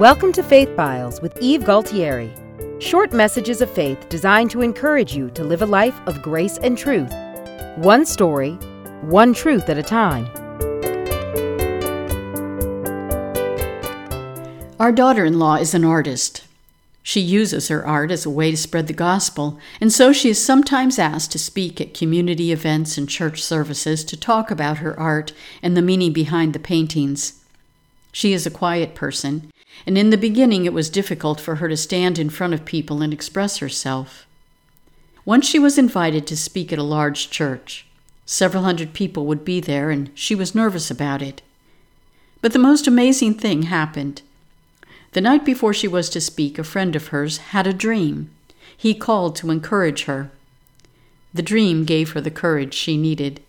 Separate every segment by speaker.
Speaker 1: Welcome to Faith Files with Eve Galtieri. Short messages of faith designed to encourage you to live a life of grace and truth. One story, one truth at a time.
Speaker 2: Our daughter in law is an artist. She uses her art as a way to spread the gospel, and so she is sometimes asked to speak at community events and church services to talk about her art and the meaning behind the paintings. She is a quiet person, and in the beginning it was difficult for her to stand in front of people and express herself. Once she was invited to speak at a large church. Several hundred people would be there, and she was nervous about it. But the most amazing thing happened. The night before she was to speak, a friend of hers had a dream. He called to encourage her. The dream gave her the courage she needed.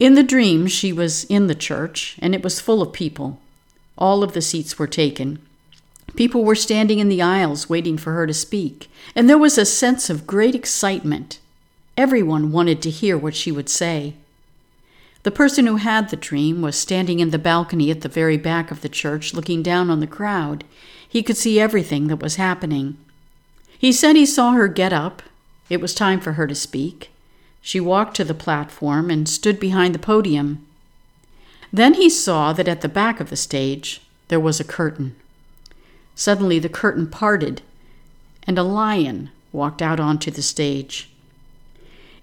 Speaker 2: In the dream, she was in the church, and it was full of people. All of the seats were taken. People were standing in the aisles waiting for her to speak, and there was a sense of great excitement. Everyone wanted to hear what she would say. The person who had the dream was standing in the balcony at the very back of the church, looking down on the crowd. He could see everything that was happening. He said he saw her get up. It was time for her to speak. She walked to the platform and stood behind the podium. Then he saw that at the back of the stage there was a curtain. Suddenly the curtain parted, and a lion walked out onto the stage.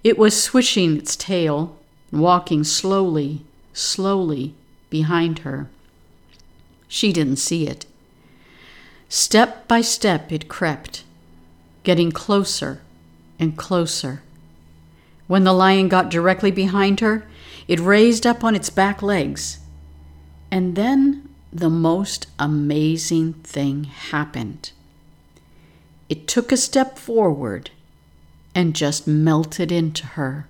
Speaker 2: It was swishing its tail, walking slowly, slowly behind her. She didn't see it. Step by step it crept, getting closer and closer. When the lion got directly behind her, it raised up on its back legs. And then the most amazing thing happened. It took a step forward and just melted into her.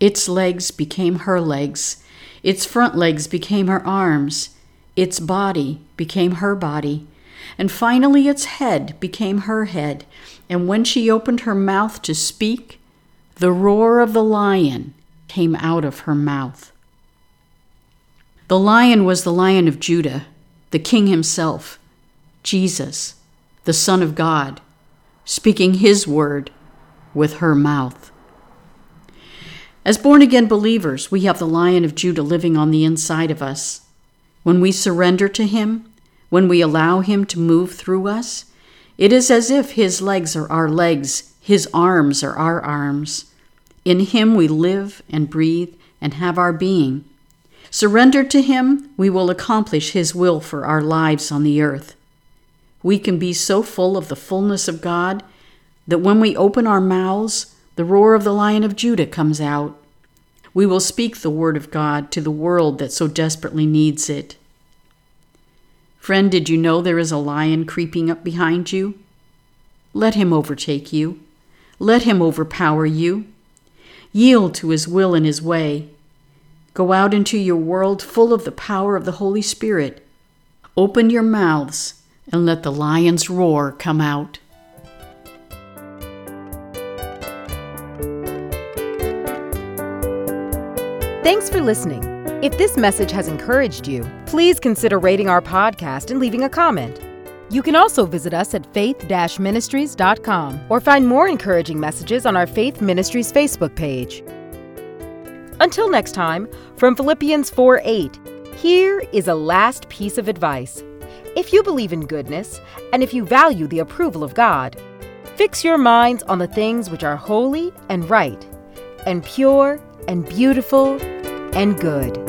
Speaker 2: Its legs became her legs, its front legs became her arms, its body became her body, and finally its head became her head. And when she opened her mouth to speak, the roar of the lion came out of her mouth. The lion was the lion of Judah, the king himself, Jesus, the Son of God, speaking his word with her mouth. As born again believers, we have the lion of Judah living on the inside of us. When we surrender to him, when we allow him to move through us, it is as if his legs are our legs, his arms are our arms. In Him we live and breathe and have our being. Surrendered to Him, we will accomplish His will for our lives on the earth. We can be so full of the fullness of God that when we open our mouths, the roar of the Lion of Judah comes out. We will speak the Word of God to the world that so desperately needs it. Friend, did you know there is a lion creeping up behind you? Let him overtake you. Let him overpower you. Yield to His will and His way. Go out into your world full of the power of the Holy Spirit. Open your mouths and let the lion's roar come out.
Speaker 1: Thanks for listening. If this message has encouraged you, please consider rating our podcast and leaving a comment. You can also visit us at faith ministries.com or find more encouraging messages on our Faith Ministries Facebook page. Until next time, from Philippians 4 8, here is a last piece of advice. If you believe in goodness, and if you value the approval of God, fix your minds on the things which are holy and right, and pure and beautiful and good.